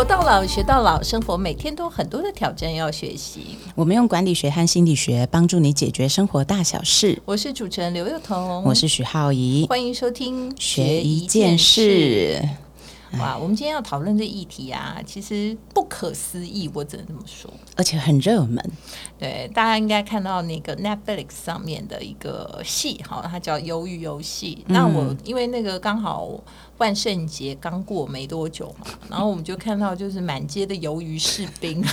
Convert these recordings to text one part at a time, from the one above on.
活到老，学到老，生活每天都很多的挑战要学习。我们用管理学和心理学帮助你解决生活大小事。我是主持人刘幼彤，我是许浩怡，欢迎收听学一件事。哇，我们今天要讨论这议题啊，其实不可思议，我只能这么说，而且很热门。对，大家应该看到那个 Netflix 上面的一个戏，哈，它叫《鱿鱼游戏》。那我因为那个刚好万圣节刚过没多久嘛，然后我们就看到就是满街的鱿鱼士兵，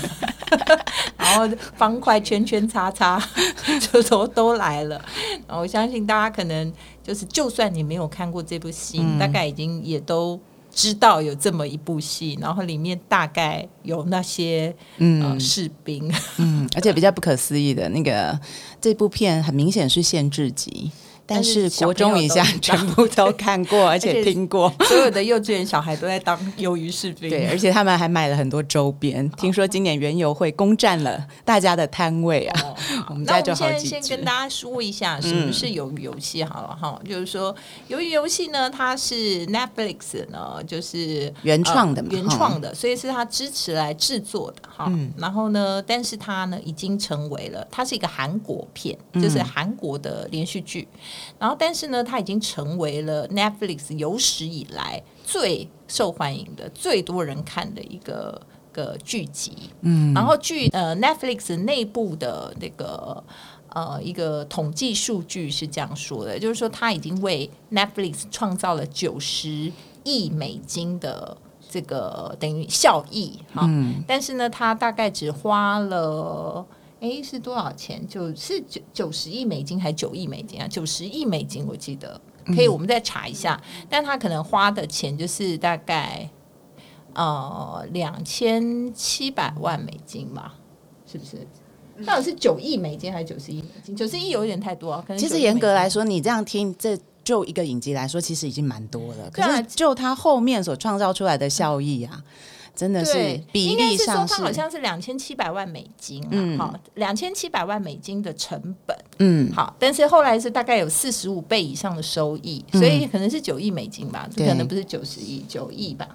然后方块、圈圈、叉叉，就都都来了。然后我相信大家可能就是，就算你没有看过这部戏，大概已经也都。知道有这么一部戏，然后里面大概有那些嗯士兵，嗯，而且比较不可思议的那个这部片很明显是限制级。但是国中以下全部都看过，而且听过，所有的幼稚园小孩都在当鱿鱼士兵。对，而且他们还买了很多周边。听说今年园游会攻占了大家的摊位啊！我们家就好几先跟大家说一下什么是鱿鱼游戏好了哈，就是说鱿鱼游戏呢，它是 Netflix 呢，就是原创的，原创的，所以是他支持来制作的哈。然后呢，但是它呢已经成为了，它是一个韩国片，就是韩国的连续剧。然后，但是呢，它已经成为了 Netflix 有史以来最受欢迎的、最多人看的一个个剧集。嗯，然后据呃 Netflix 内部的那个呃一个统计数据是这样说的，就是说它已经为 Netflix 创造了九十亿美金的这个等于效益哈。嗯，但是呢，他大概只花了。哎，是多少钱？就是九九十亿美金还是九亿美金啊？九十亿美金，我记得可以，我们再查一下。但他可能花的钱就是大概呃两千七百万美金吧，是不是？到底是九亿美金还是九十亿美金？九十亿有一点太多。啊可能其实严格来说，你这样听，这就一个影集来说，其实已经蛮多了。可是就它后面所创造出来的效益啊。真的是比例上是，好像是两千七百万美金啊，好，两千七百万美金的成本，嗯，好，但是后来是大概有四十五倍以上的收益，所以可能是九亿美金吧，可能不是九十亿，九亿吧。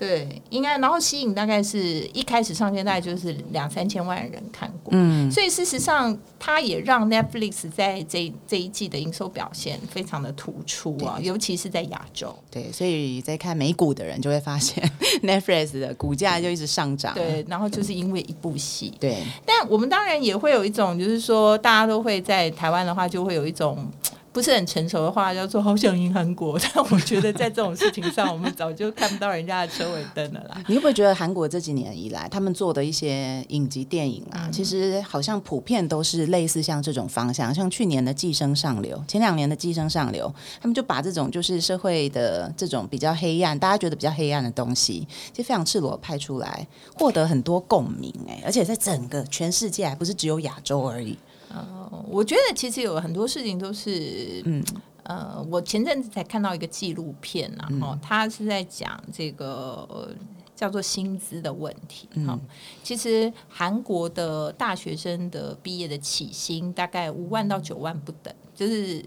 对，应该，然后吸引大概是一开始上线大概就是两三千万人看过，嗯，所以事实上它也让 Netflix 在这这一季的营收表现非常的突出啊，尤其是在亚洲。对，所以在看美股的人就会发现 Netflix 的股价就一直上涨。对，然后就是因为一部戏。对，但我们当然也会有一种，就是说大家都会在台湾的话，就会有一种。不是很成熟的话，叫做好想赢韩国。但我觉得在这种事情上，我们早就看不到人家的车尾灯了啦。你会不会觉得韩国这几年以来，他们做的一些影集电影啊，其实好像普遍都是类似像这种方向，像去年的《寄生上流》，前两年的《寄生上流》，他们就把这种就是社会的这种比较黑暗，大家觉得比较黑暗的东西，其实非常赤裸拍出来，获得很多共鸣。哎，而且在整个全世界，还不是只有亚洲而已。呃，我觉得其实有很多事情都是，嗯，呃，我前阵子才看到一个纪录片，然后他是在讲这个叫做薪资的问题。哈，其实韩国的大学生的毕业的起薪大概五万到九万不等，就是。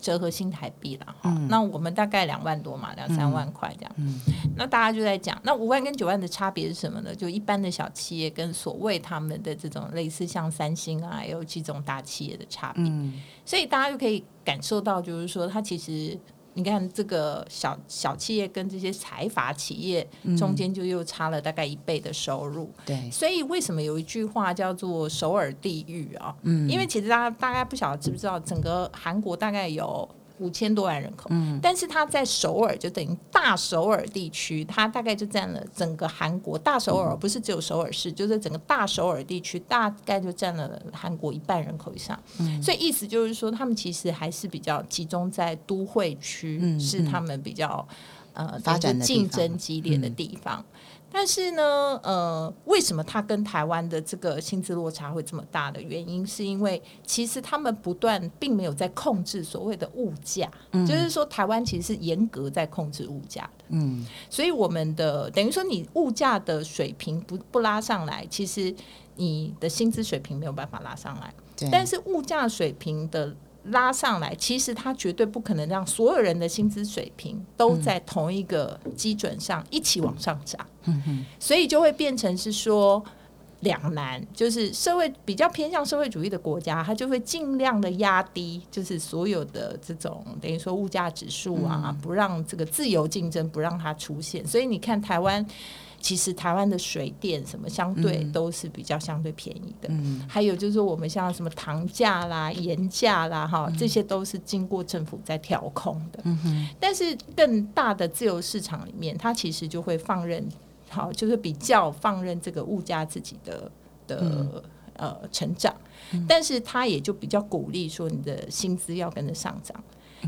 折合新台币了哈，那我们大概两万多嘛，两三万块这样。那大家就在讲，那五万跟九万的差别是什么呢？就一般的小企业跟所谓他们的这种类似像三星啊，有几种大企业的差别。所以大家就可以感受到，就是说它其实。你看这个小小企业跟这些财阀企业中间就又差了大概一倍的收入，对，所以为什么有一句话叫做首尔地狱啊？嗯，因为其实大家大概不晓得知不知道，整个韩国大概有。五千多万人口，嗯，但是它在首尔就等于大首尔地区，它大概就占了整个韩国大首尔，不是只有首尔市，就是整个大首尔地区大概就占了韩国一半人口以上，嗯，所以意思就是说，他们其实还是比较集中在都会区，是他们比较呃发展竞争激烈的地方。但是呢，呃，为什么它跟台湾的这个薪资落差会这么大的原因，是因为其实他们不断并没有在控制所谓的物价，就是说台湾其实是严格在控制物价的，嗯，所以我们的等于说你物价的水平不不拉上来，其实你的薪资水平没有办法拉上来，但是物价水平的。拉上来，其实他绝对不可能让所有人的薪资水平都在同一个基准上一起往上涨。嗯所以就会变成是说。两难，就是社会比较偏向社会主义的国家，它就会尽量的压低，就是所有的这种等于说物价指数啊，不让这个自由竞争不让它出现。所以你看台湾，其实台湾的水电什么相对都是比较相对便宜的。嗯，还有就是说我们像什么糖价啦、盐价啦，哈，这些都是经过政府在调控的。但是更大的自由市场里面，它其实就会放任。好，就是比较放任这个物价自己的的呃成长，但是他也就比较鼓励说你的薪资要跟着上涨，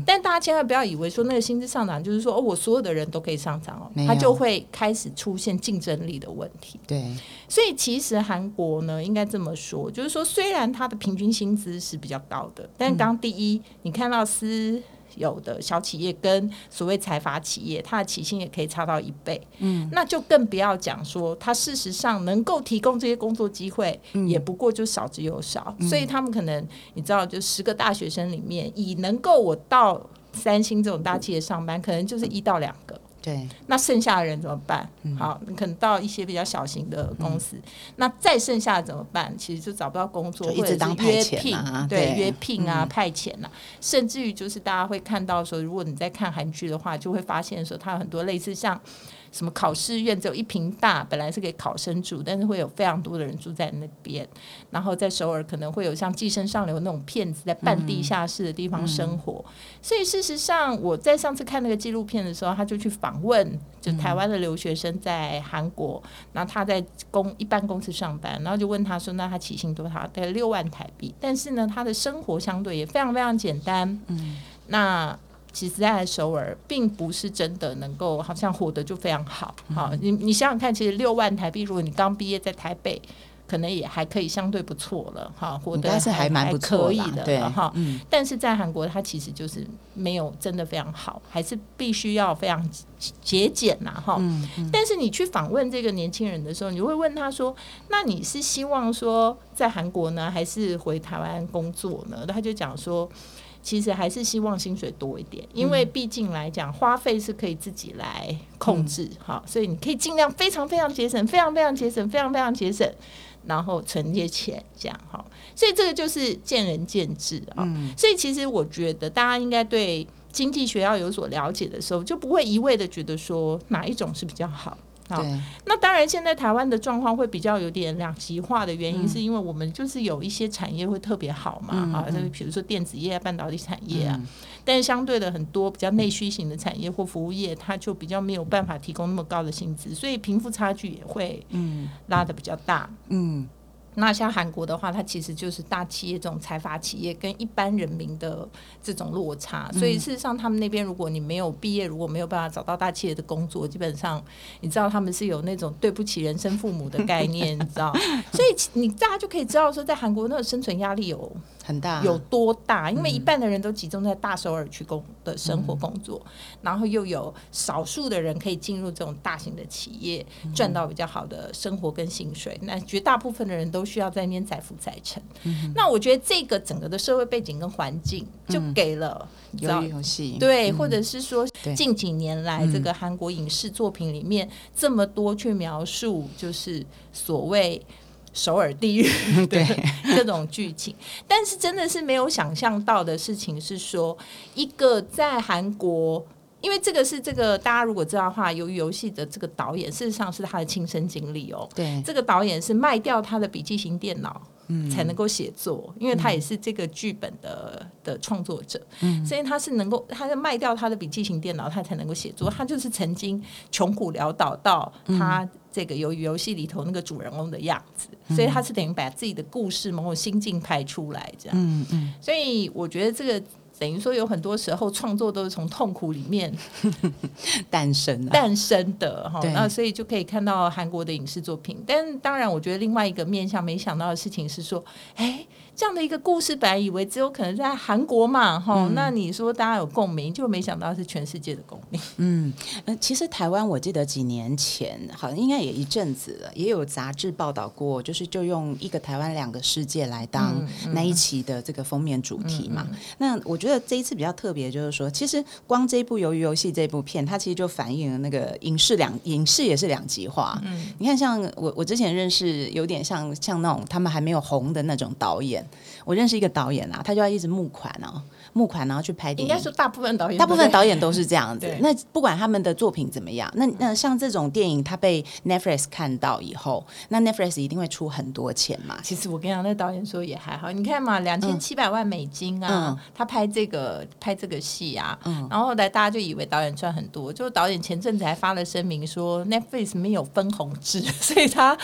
但大家千万不要以为说那个薪资上涨就是说哦我所有的人都可以上涨哦，它就会开始出现竞争力的问题。对，所以其实韩国呢应该这么说，就是说虽然它的平均薪资是比较高的，但刚第一你看到私。有的小企业跟所谓财阀企业，它的起薪也可以差到一倍，嗯，那就更不要讲说，它事实上能够提供这些工作机会，也不过就少之又少，所以他们可能你知道，就十个大学生里面，以能够我到三星这种大企业上班，可能就是一到两个。对，那剩下的人怎么办？好，你可能到一些比较小型的公司，那再剩下的怎么办？其实就找不到工作，或者是约聘，对，约聘啊，派遣啊，甚至于就是大家会看到说，如果你在看韩剧的话，就会发现说，它有很多类似像。什么考试院只有一平大，本来是给考生住，但是会有非常多的人住在那边。然后在首尔可能会有像寄生上流那种骗子在半地下室的地方生活。所以事实上，我在上次看那个纪录片的时候，他就去访问就台湾的留学生在韩国，然后他在公一般公司上班，然后就问他说：“那他起薪多少？大概六万台币。但是呢，他的生活相对也非常非常简单。嗯，那。其实，在首尔并不是真的能够好像活得就非常好。好，你你想想看，其实六万台币，如果你刚毕业在台北，可能也还可以相对不错了。哈，活得是还蛮不可以的哈。嗯，但是在韩国，它其实就是没有真的非常好，还是必须要非常节俭呐。哈，嗯。但是你去访问这个年轻人的时候，你会问他说：“那你是希望说在韩国呢，还是回台湾工作呢？”他就讲说。其实还是希望薪水多一点，因为毕竟来讲，花费是可以自己来控制，哈，所以你可以尽量非常非常节省，非常非常节省，非常非常节省，然后存一些钱，这样哈。所以这个就是见仁见智啊。所以其实我觉得大家应该对经济学要有所了解的时候，就不会一味的觉得说哪一种是比较好。对，那当然，现在台湾的状况会比较有点两极化的原因，是因为我们就是有一些产业会特别好嘛，啊，就是比如说电子业、半导体产业啊，但是相对的很多比较内需型的产业或服务业，它就比较没有办法提供那么高的薪资，所以贫富差距也会嗯。拉的比较大，嗯。那像韩国的话，它其实就是大企业这种财阀企业跟一般人民的这种落差，所以事实上他们那边如果你没有毕业，如果没有办法找到大企业的工作，基本上你知道他们是有那种对不起人生父母的概念，你知道？所以你大家就可以知道说，在韩国那个生存压力有。很大有多大？因为一半的人都集中在大首尔去工的生活工作，然后又有少数的人可以进入这种大型的企业，赚到比较好的生活跟薪水。那绝大部分的人都需要在那边载浮载沉。那我觉得这个整个的社会背景跟环境，就给了游戏对，或者是说近几年来这个韩国影视作品里面这么多去描述，就是所谓。首尔地狱 对 这种剧情，但是真的是没有想象到的事情是说，一个在韩国，因为这个是这个大家如果知道的话，由于游戏的这个导演事实上是他的亲身经历哦。对，这个导演是卖掉他的笔记型电脑，嗯，才能够写作，因为他也是这个剧本的的创作者，嗯，所以他是能够，他是卖掉他的笔记型电脑，他才能够写作。他就是曾经穷苦潦倒到他。这个由于游戏里头那个主人公的样子，所以他是等于把自己的故事某种心境拍出来，这样。嗯嗯。所以我觉得这个等于说有很多时候创作都是从痛苦里面 诞生诞生的哈。那所以就可以看到韩国的影视作品。但当然，我觉得另外一个面向没想到的事情是说，哎。这样的一个故事，本来以为只有可能在韩国嘛，哈，那你说大家有共鸣，就没想到是全世界的共鸣。嗯，其实台湾我记得几年前，好像应该也一阵子了，也有杂志报道过，就是就用一个台湾两个世界来当那一期的这个封面主题嘛。那我觉得这一次比较特别，就是说，其实光这部《鱿鱼游戏》这部片，它其实就反映了那个影视两影视也是两极化。嗯，你看，像我我之前认识有点像像那种他们还没有红的那种导演。我认识一个导演啊，他就要一直募款哦，募款然后去拍电影。应该说大部分导演，大部分导演都是这样子。那不管他们的作品怎么样，那那像这种电影，他被 Netflix 看到以后，那 Netflix 一定会出很多钱嘛。其实我跟你讲，那导演说也还好。你看嘛，两千七百万美金啊，他拍这个拍这个戏啊，然后后来大家就以为导演赚很多，就导演前阵子还发了声明说 Netflix 没有分红制，所以他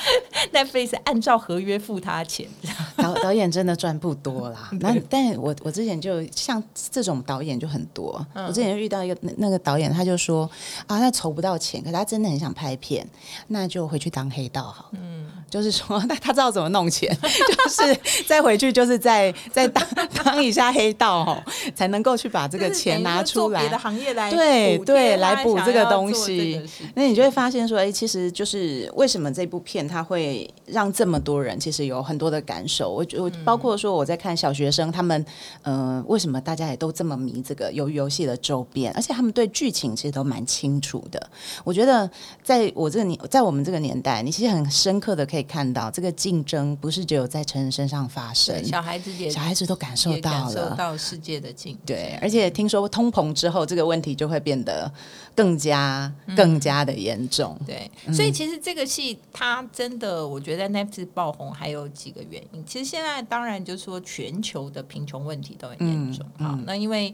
Netflix 按照合约付他钱。导导演真的赚不多啦。那但我我之前就像这种导演就很多。我之前遇到一个那个导演，他就说啊，他筹不到钱，可是他真的很想拍片，那就回去当黑道好。嗯，就是说，那他知道怎么弄钱，就是再回去，就是再再当当一下黑道哦，才能够去把这个钱拿出来。别的行业来对对来补这个东西。那你就会发现说，哎，其实就是为什么这部片它会让这么多人其实有很多的感受。我我包括说我在看小学生他们，呃，为什么大家也都这么迷这个游游戏的周边，而且他们对剧情其实都蛮清楚的。我觉得在我这个年，在我们这个年代，你其实很深刻的可以看到，这个竞争不是只有在成人身上发生，小孩子也小孩子都感受到了，到世界的竞争。对，而且听说通膨之后，这个问题就会变得更加更加的严重。对，所以其实这个戏它真的，我觉得 Netflix 爆红还有几个原因。其实现在当然就是说全球的贫穷问题都很严重哈。那因为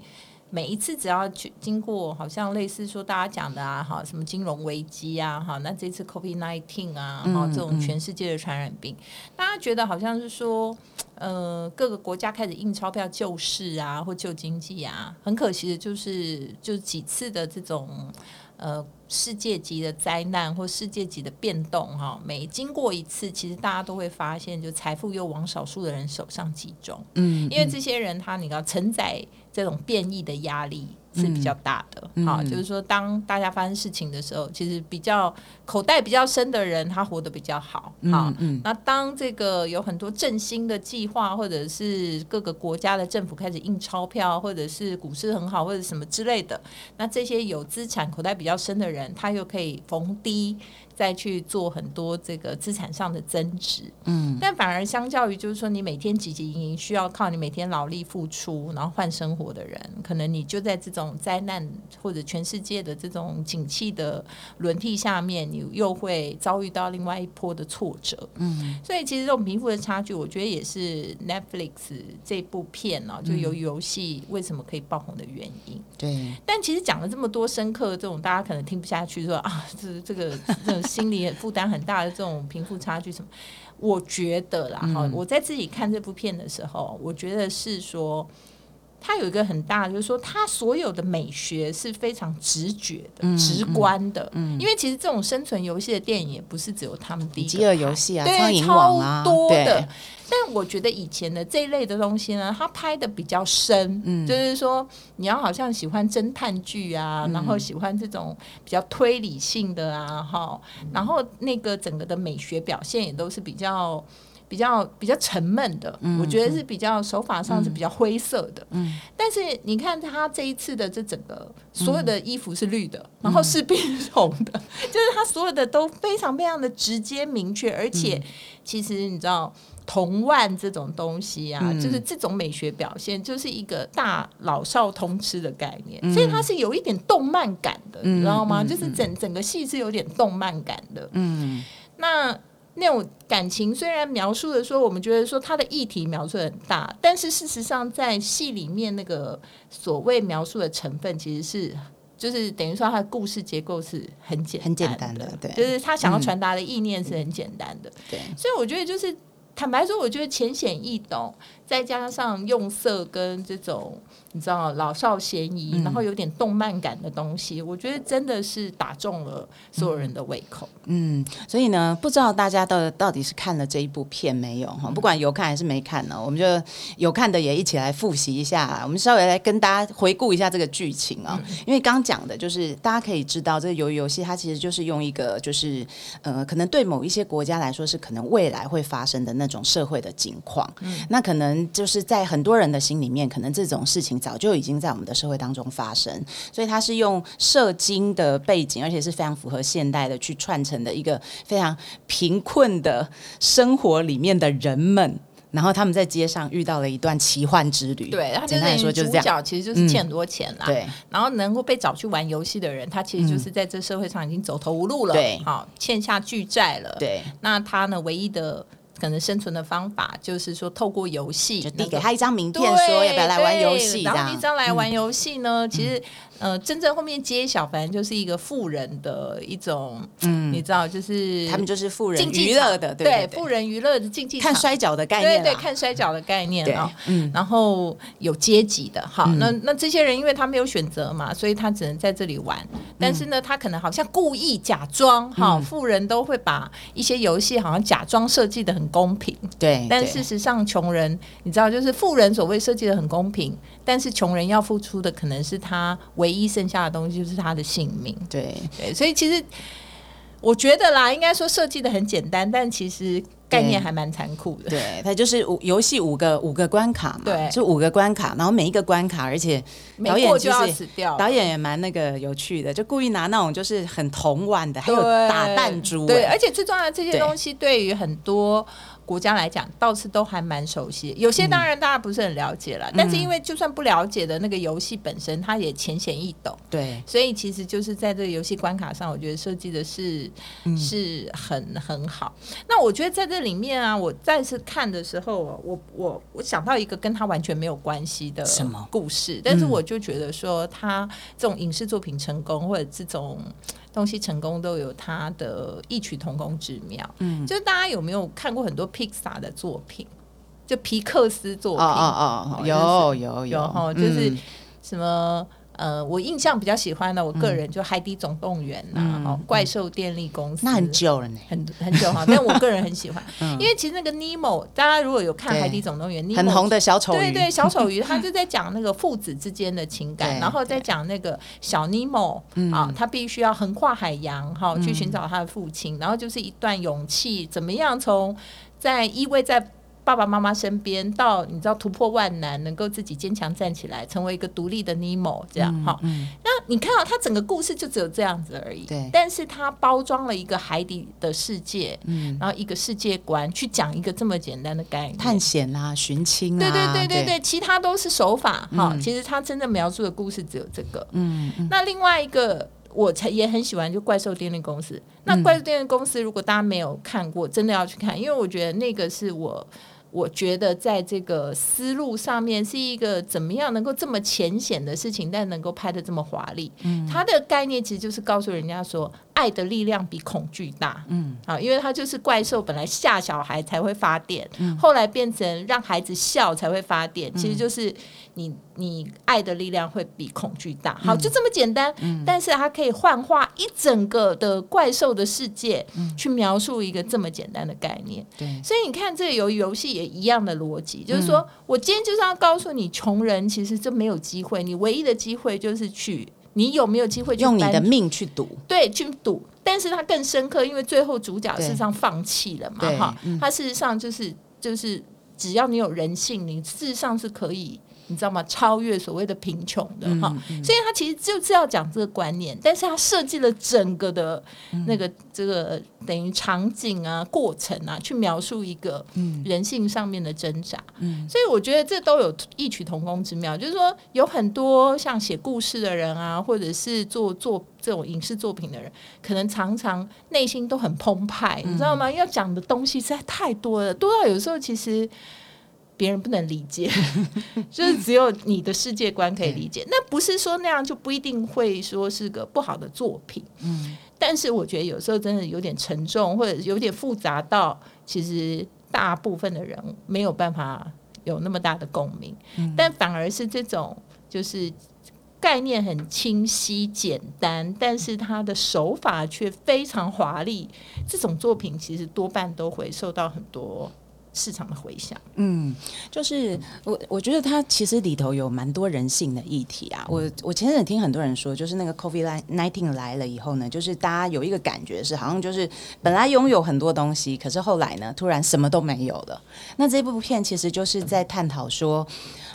每一次只要去经过，好像类似说大家讲的啊，哈，什么金融危机啊，哈，那这次 COVID nineteen 啊，哈，这种全世界的传染病，大家觉得好像是说，呃，各个国家开始印钞票救市啊，或救经济啊，很可惜的就是，就几次的这种。呃，世界级的灾难或世界级的变动，哈，每经过一次，其实大家都会发现，就财富又往少数的人手上集中。嗯，因为这些人他，你要承载这种变异的压力。是比较大的，好，就是说，当大家发生事情的时候，其实比较口袋比较深的人，他活得比较好，好。那当这个有很多振兴的计划，或者是各个国家的政府开始印钞票，或者是股市很好，或者什么之类的，那这些有资产、口袋比较深的人，他又可以逢低。再去做很多这个资产上的增值，嗯，但反而相较于就是说你每天汲汲营营需要靠你每天劳力付出然后换生活的人，可能你就在这种灾难或者全世界的这种景气的轮替下面，你又会遭遇到另外一波的挫折，嗯，所以其实这种贫富的差距，我觉得也是 Netflix 这部片呢，就由游戏为什么可以爆红的原因。对，但其实讲了这么多深刻这种大家可能听不下去，说啊，这这个这。心理负担很大的这种贫富差距什么？我觉得啦，哈，我在自己看这部片的时候，我觉得是说，它有一个很大，就是说，它所有的美学是非常直觉的、直观的。嗯，因为其实这种生存游戏的电影也不是只有他们第一个，饥饿游戏啊，对，超多的。但我觉得以前的这一类的东西呢，它拍的比较深，嗯，就是说你要好像喜欢侦探剧啊，然后喜欢这种比较推理性的啊，哈，然后那个整个的美学表现也都是比较比较比较沉闷的，我觉得是比较手法上是比较灰色的，嗯，但是你看他这一次的这整个所有的衣服是绿的，然后士兵是红的，就是他所有的都非常非常的直接明确，而且其实你知道。铜腕这种东西啊，就是这种美学表现，就是一个大老少通吃的概念，所以它是有一点动漫感的，你知道吗？就是整整个戏是有点动漫感的。嗯，那那种感情虽然描述的说，我们觉得说它的议题描述很大，但是事实上在戏里面那个所谓描述的成分，其实是就是等于说它的故事结构是很简很简单的，对，就是他想要传达的意念是很简单的，对，所以我觉得就是。坦白说，我觉得浅显易懂，再加上用色跟这种你知道老少咸宜，然后有点动漫感的东西，我觉得真的是打中了所有人的胃口。嗯，所以呢，不知道大家到到底是看了这一部片没有哈？不管有看还是没看呢，我们就有看的也一起来复习一下。我们稍微来跟大家回顾一下这个剧情啊，因为刚讲的就是大家可以知道，这个鱿鱼游戏它其实就是用一个就是呃，可能对某一些国家来说是可能未来会发生的那种社会的景况。嗯，那可能就是在很多人的心里面，可能这种事情早就已经在我们的社会当中发生，所以它是用射精的背景，而且是非常符合现代的去串成的一个非常贫困的生活里面的人们。然后他们在街上遇到了一段奇幻之旅。对，简单来说就是这样。其实就是欠很多钱啦。对。然后能够被找去玩游戏的人，他其实就是在这社会上已经走投无路了。对。好，欠下巨债了。对。那他呢？唯一的可能生存的方法，就是说透过游戏，就递给他一张名片，说要不要来玩游戏。然后一张来玩游戏呢？其实。呃，真正后面揭晓，反正就是一个富人的一种，嗯，你知道，就是他们就是富人娱乐的，对，富人娱乐的竞技看摔跤的概念，对对，看摔跤的概念啊，嗯，然后有阶级的，好，那那这些人因为他没有选择嘛，所以他只能在这里玩，但是呢，他可能好像故意假装，哈，富人都会把一些游戏好像假装设计的很公平，对，但事实上穷人，你知道，就是富人所谓设计的很公平。但是穷人要付出的可能是他唯一剩下的东西，就是他的性命。对对，所以其实我觉得啦，应该说设计的很简单，但其实概念还蛮残酷的。对，它就是五游戏五个五个关卡嘛，对，就五个关卡，然后每一个关卡，而且导演就要死掉，导演也蛮那个有趣的，就故意拿那种就是很童玩的，还有打弹珠，对，而且最重要的这些东西对于很多。国家来讲，倒是都还蛮熟悉。有些当然大家不是很了解了，但是因为就算不了解的那个游戏本身，它也浅显易懂。对，所以其实就是在这个游戏关卡上，我觉得设计的是是很很好。那我觉得在这里面啊，我再次看的时候，我我我想到一个跟他完全没有关系的什么故事，但是我就觉得说，他这种影视作品成功或者这种。东西成功都有它的异曲同工之妙，嗯，就是大家有没有看过很多 Pixar 的作品？就皮克斯作品，哦哦，有有有哈，就是什么。呃，我印象比较喜欢的，我个人就《海底总动员》呐，哦，《怪兽电力公司》那很久了呢，很很久哈，但我个人很喜欢，因为其实那个尼莫，大家如果有看《海底总动员》，很红的小丑鱼，对对，小丑鱼，他就在讲那个父子之间的情感，然后再讲那个小尼莫啊，他必须要横跨海洋哈，去寻找他的父亲，然后就是一段勇气，怎么样从在依偎在。爸爸妈妈身边，到你知道突破万难，能够自己坚强站起来，成为一个独立的尼莫，这样哈。嗯那你看到他整个故事就只有这样子而已。对。但是他包装了一个海底的世界，嗯，然后一个世界观去讲一个这么简单的概念，探险啊，寻亲啊，对对对对对，其他都是手法哈。其实他真正描述的故事只有这个。嗯。那另外一个，我才也很喜欢，就怪兽电力公司。那怪兽电力公司，如果大家没有看过，真的要去看，因为我觉得那个是我。我觉得在这个思路上面是一个怎么样能够这么浅显的事情，但能够拍的这么华丽。嗯，它的概念其实就是告诉人家说，爱的力量比恐惧大。嗯，啊，因为它就是怪兽本来吓小孩才会发电，后来变成让孩子笑才会发电，其实就是你你爱的力量会比恐惧大。好，就这么简单。嗯，但是它可以幻化一整个的怪兽的世界，去描述一个这么简单的概念。对，所以你看这个游游戏也。一样的逻辑，就是说我今天就是要告诉你，穷人其实就没有机会，你唯一的机会就是去，你有没有机会用你的命去赌？对，去赌。但是他更深刻，因为最后主角事实上放弃了嘛，哈，他事实上就是就是只要你有人性，你事实上是可以。你知道吗？超越所谓的贫穷的哈，所以他其实就是要讲这个观念，但是他设计了整个的那个这个等于场景啊、过程啊，去描述一个人性上面的挣扎。嗯，所以我觉得这都有异曲同工之妙，就是说有很多像写故事的人啊，或者是做做这种影视作品的人，可能常常内心都很澎湃，你知道吗？要讲的东西实在太多了，多到有时候其实。别人不能理解，就是只有你的世界观可以理解。那不是说那样就不一定会说是个不好的作品。嗯，但是我觉得有时候真的有点沉重，或者有点复杂到，其实大部分的人没有办法有那么大的共鸣，但反而是这种就是概念很清晰简单，但是它的手法却非常华丽，这种作品其实多半都会受到很多。市场的回响，嗯，就是我我觉得它其实里头有蛮多人性的议题啊。我我前阵听很多人说，就是那个 COVID nineteen 来了以后呢，就是大家有一个感觉是，好像就是本来拥有很多东西，可是后来呢，突然什么都没有了。那这部片其实就是在探讨说，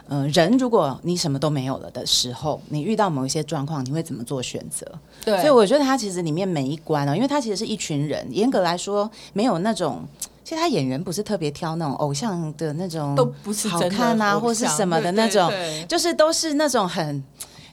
嗯，人如果你什么都没有了的时候，你遇到某一些状况，你会怎么做选择？对，所以我觉得它其实里面每一关呢，因为它其实是一群人，严格来说没有那种。其实他演员不是特别挑那种偶像的那种，都不是好看啊，或是什么的那种，就是都是那种很。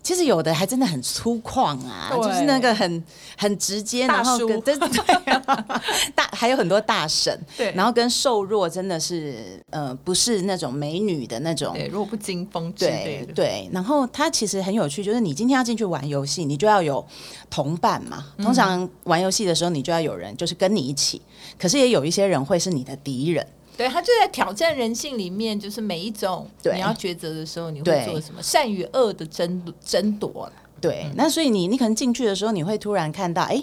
其实有的还真的很粗犷啊，就是那个很很直接，然后跟对 大还有很多大神，对，然后跟瘦弱真的是呃不是那种美女的那种，弱不禁风，对对。然后他其实很有趣，就是你今天要进去玩游戏，你就要有同伴嘛。通常玩游戏的时候，你就要有人就是跟你一起，可是也有一些人会是你的敌人。对他就在挑战人性里面，就是每一种你要抉择的时候，你会做什么？善与恶的争争夺。对，那所以你你可能进去的时候，你会突然看到，哎，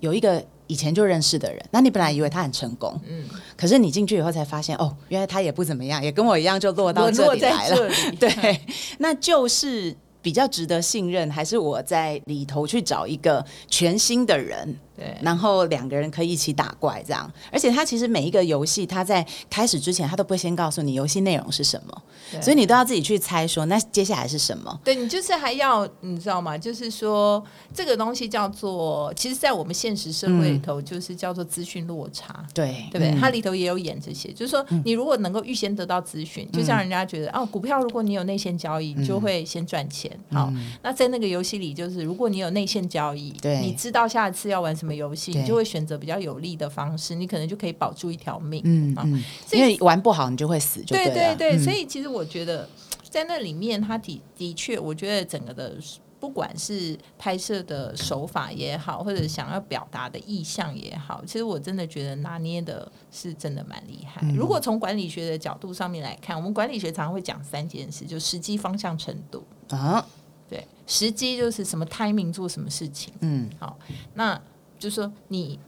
有一个以前就认识的人，那你本来以为他很成功，嗯，可是你进去以后才发现，哦，原来他也不怎么样，也跟我一样就落到这里来了。对 那就是比较值得信任，还是我在里头去找一个全新的人？对，然后两个人可以一起打怪这样，而且他其实每一个游戏，他在开始之前，他都不会先告诉你游戏内容是什么，所以你都要自己去猜说那接下来是什么。对你就是还要你知道吗？就是说这个东西叫做，其实，在我们现实社会里头，就是叫做资讯落差。对，对不对？它里头也有演这些，就是说你如果能够预先得到资讯，就像人家觉得哦，股票如果你有内线交易，你就会先赚钱。好，那在那个游戏里，就是如果你有内线交易，对，你知道下一次要玩什什么游戏，你就会选择比较有利的方式，你可能就可以保住一条命。嗯嗯，因为玩不好，你就会死。对对对，所以其实我觉得在那里面，他的的确，我觉得整个的不管是拍摄的手法也好，或者想要表达的意向也好，其实我真的觉得拿捏的是真的蛮厉害。如果从管理学的角度上面来看，我们管理学常常会讲三件事，就时机、方向、程度啊。对，时机就是什么 timing 做什么事情。嗯，好，那。就是说，你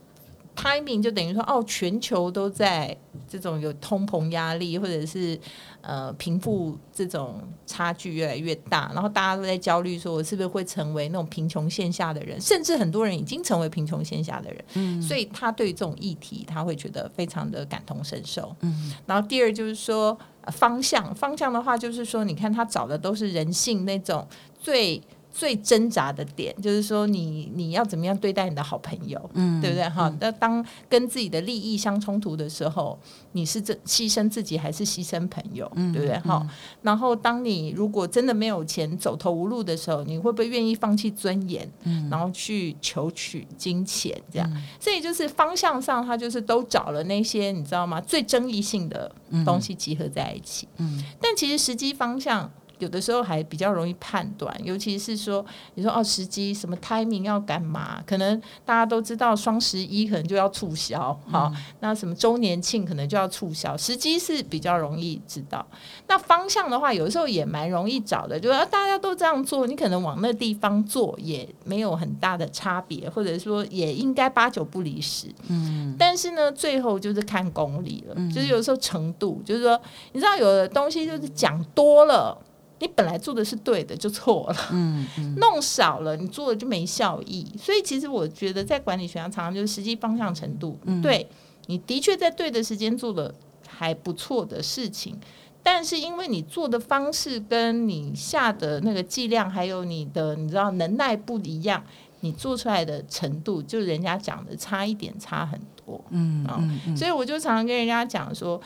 timing 就等于说，哦，全球都在这种有通膨压力，或者是呃贫富这种差距越来越大，然后大家都在焦虑，说我是不是会成为那种贫穷线下的人，甚至很多人已经成为贫穷线下的人。嗯，所以他对这种议题，他会觉得非常的感同身受。嗯，然后第二就是说方向，方向的话就是说，你看他找的都是人性那种最。最挣扎的点就是说，你你要怎么样对待你的好朋友，嗯，对不对？哈，那当跟自己的利益相冲突的时候，你是这牺牲自己还是牺牲朋友，对不对？哈，然后当你如果真的没有钱、走投无路的时候，你会不会愿意放弃尊严，然后去求取金钱？这样，所以就是方向上，他就是都找了那些你知道吗？最争议性的东西集合在一起，嗯，但其实实际方向。有的时候还比较容易判断，尤其是说，你说哦，时机什么 timing 要干嘛？可能大家都知道双十一可能就要促销，好，那什么周年庆可能就要促销，时机是比较容易知道。那方向的话，有的时候也蛮容易找的，就是大家都这样做，你可能往那地方做也没有很大的差别，或者说也应该八九不离十。嗯，但是呢，最后就是看功力了，就是有时候程度，就是说，你知道有的东西就是讲多了。你本来做的是对的，就错了。嗯，弄少了，你做的就没效益。所以其实我觉得，在管理学上，常常就是实际方向程度。嗯对，你的确在对的时间做了还不错的事情，但是因为你做的方式跟你下的那个剂量，还有你的你知道能耐不一样，你做出来的程度，就人家讲的差一点，差很多。嗯啊，所以我就常常跟人家讲说。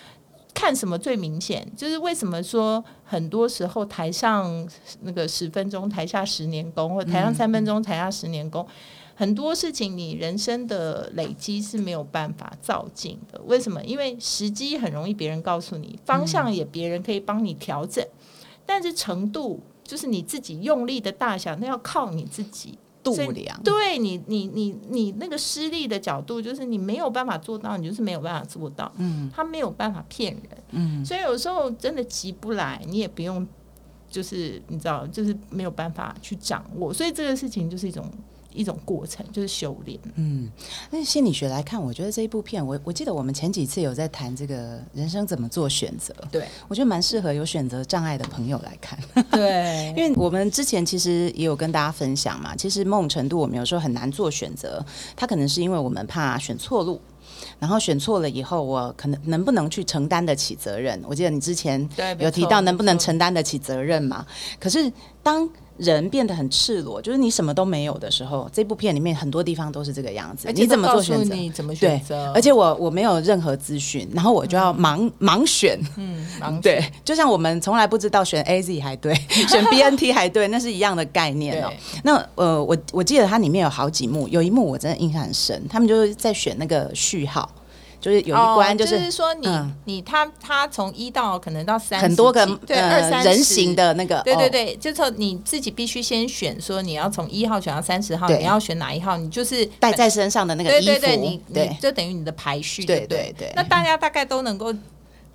看什么最明显？就是为什么说很多时候台上那个十分钟，台下十年功，或台上三分钟，台下十年功，很多事情你人生的累积是没有办法照进的。为什么？因为时机很容易别人告诉你，方向也别人可以帮你调整，但是程度就是你自己用力的大小，那要靠你自己。度量。对你，你你你那个失利的角度，就是你没有办法做到，你就是没有办法做到。嗯，他没有办法骗人。嗯，所以有时候真的急不来，你也不用，就是你知道，就是没有办法去掌握。所以这个事情就是一种。一种过程就是修炼。嗯，那心理学来看，我觉得这一部片，我我记得我们前几次有在谈这个人生怎么做选择。对，我觉得蛮适合有选择障碍的朋友来看。对，因为我们之前其实也有跟大家分享嘛，其实某种程度我们有时候很难做选择，它可能是因为我们怕选错路，然后选错了以后，我可能能不能去承担得起责任？我记得你之前有提到能不能承担得起责任嘛？可是当人变得很赤裸，就是你什么都没有的时候，这部片里面很多地方都是这个样子。你怎么做选择？你怎么选择？而且我我没有任何资讯，然后我就要盲盲选。嗯，盲对，就像我们从来不知道选 A Z 还对，选 B N T 还对，那是一样的概念哦。那呃，我我记得它里面有好几幕，有一幕我真的印象很深，他们就是在选那个序号。就是有一关，就是说你你他他从一到可能到三很多个对二三人形的那个，对对对，就是你自己必须先选，说你要从一号选到三十号，你要选哪一号，你就是带在身上的那个衣服，你你就等于你的排序，对对对。那大家大概都能够。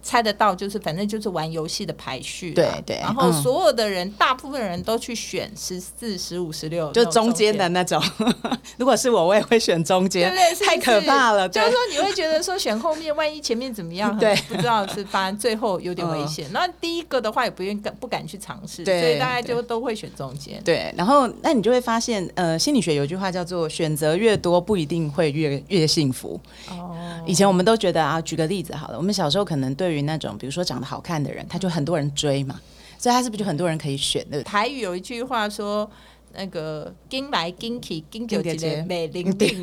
猜得到，就是反正就是玩游戏的排序，对对。然后所有的人，大部分人都去选十四、十五、十六，就中间的那种。如果是我，我也会选中间，太可怕了。就是说，你会觉得说选后面，万一前面怎么样，对，不知道是发生最后有点危险。那第一个的话，也不愿敢不敢去尝试，所以大家就都会选中间。对，然后那你就会发现，呃，心理学有一句话叫做“选择越多，不一定会越越幸福”。哦，以前我们都觉得啊，举个例子好了，我们小时候可能对于那种，比如说长得好看的人，他就很多人追嘛，所以他是不是就很多人可以选？的台语有一句话说。那个金来金去金九级的美玲玲，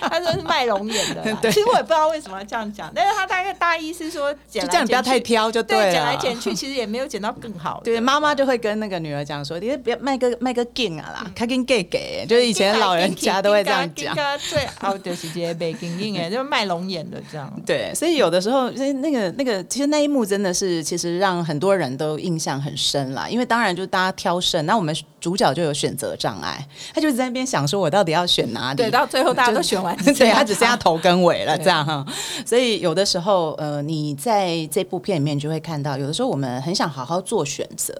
他说 是卖龙眼的。其实我也不知道为什么要这样讲，但是他大概大意是说，就这样不要太挑就对了。剪来剪去，其实也没有剪到更好。对，妈妈就会跟那个女儿讲说：“你不要卖个卖个金啊啦，他跟 gay 给，就是以前老人家都会这样讲。”最好就是接美金金哎，就卖龙眼的这样。对，所以有的时候，那那个那个，其实那一幕真的是，其实让很多人都印象很深啦。因为当然就是大家挑剩，那我们主角就有选。择障碍，他就在那边想说：“我到底要选哪里？”对，到最后大家都选完，对他只剩下头跟尾了，这样哈。所以有的时候，呃，你在这部片里面就会看到，有的时候我们很想好好做选择，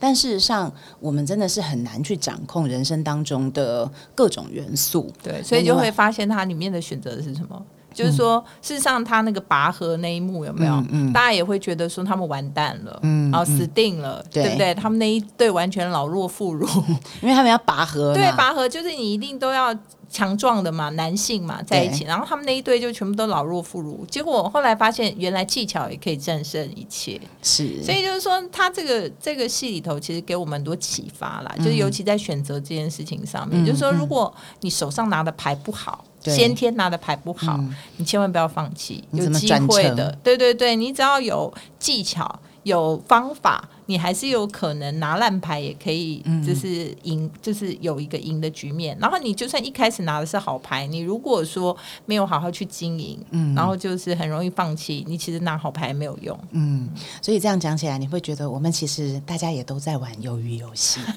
但事实上，我们真的是很难去掌控人生当中的各种元素。对，所以就会发现它里面的选择是什么。就是说，事实上，他那个拔河那一幕有没有？嗯大家也会觉得说他们完蛋了，嗯然后死定了，对不对？他们那一对完全老弱妇孺，因为他们要拔河。对，拔河就是你一定都要强壮的嘛，男性嘛在一起，然后他们那一对就全部都老弱妇孺。结果后来发现，原来技巧也可以战胜一切。是，所以就是说，他这个这个戏里头，其实给我们很多启发啦。就是尤其在选择这件事情上面，就是说，如果你手上拿的牌不好。先天拿的牌不好，你千万不要放弃，有机会的。对对对，你只要有技巧、有方法，你还是有可能拿烂牌也可以，就是赢，就是有一个赢的局面。然后你就算一开始拿的是好牌，你如果说没有好好去经营，嗯，然后就是很容易放弃，你其实拿好牌没有用。嗯，所以这样讲起来，你会觉得我们其实大家也都在玩鱿鱼游戏。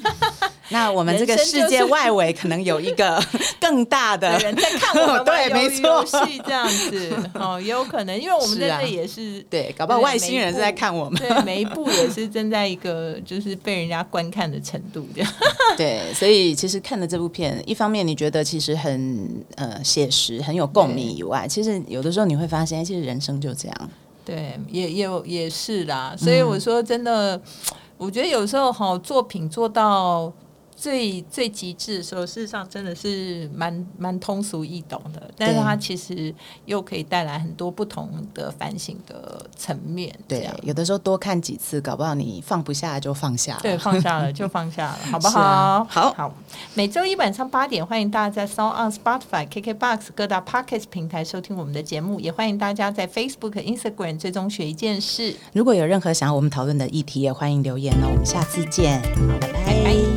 那我们这个世界外围可能有一个 更大的人在看我们 对，没错，戏这样子哦，也有可能，因为我们真的也是对，搞不好外星人是在看我们，对，每一步也是正在一个就是被人家观看的程度这样。对，所以其实看了这部片，一方面你觉得其实很呃写实，很有共鸣以外，其实有的时候你会发现，其实人生就这样。对，也也也是啦。所以我说真的，我觉得有时候哈，作品做到。最最极致的时候，事实上真的是蛮蛮通俗易懂的，但是它其实又可以带来很多不同的反省的层面。对，有的时候多看几次，搞不好你放不下就放下了。对，放下了就 放下了，好不好？好好。每周一晚上八点，欢迎大家在 s o n on Spotify、KKBox 各大 Podcast 平台收听我们的节目，也欢迎大家在 Facebook、Instagram 追踪学一件事。如果有任何想要我们讨论的议题，也欢迎留言哦。我们下次见，拜拜。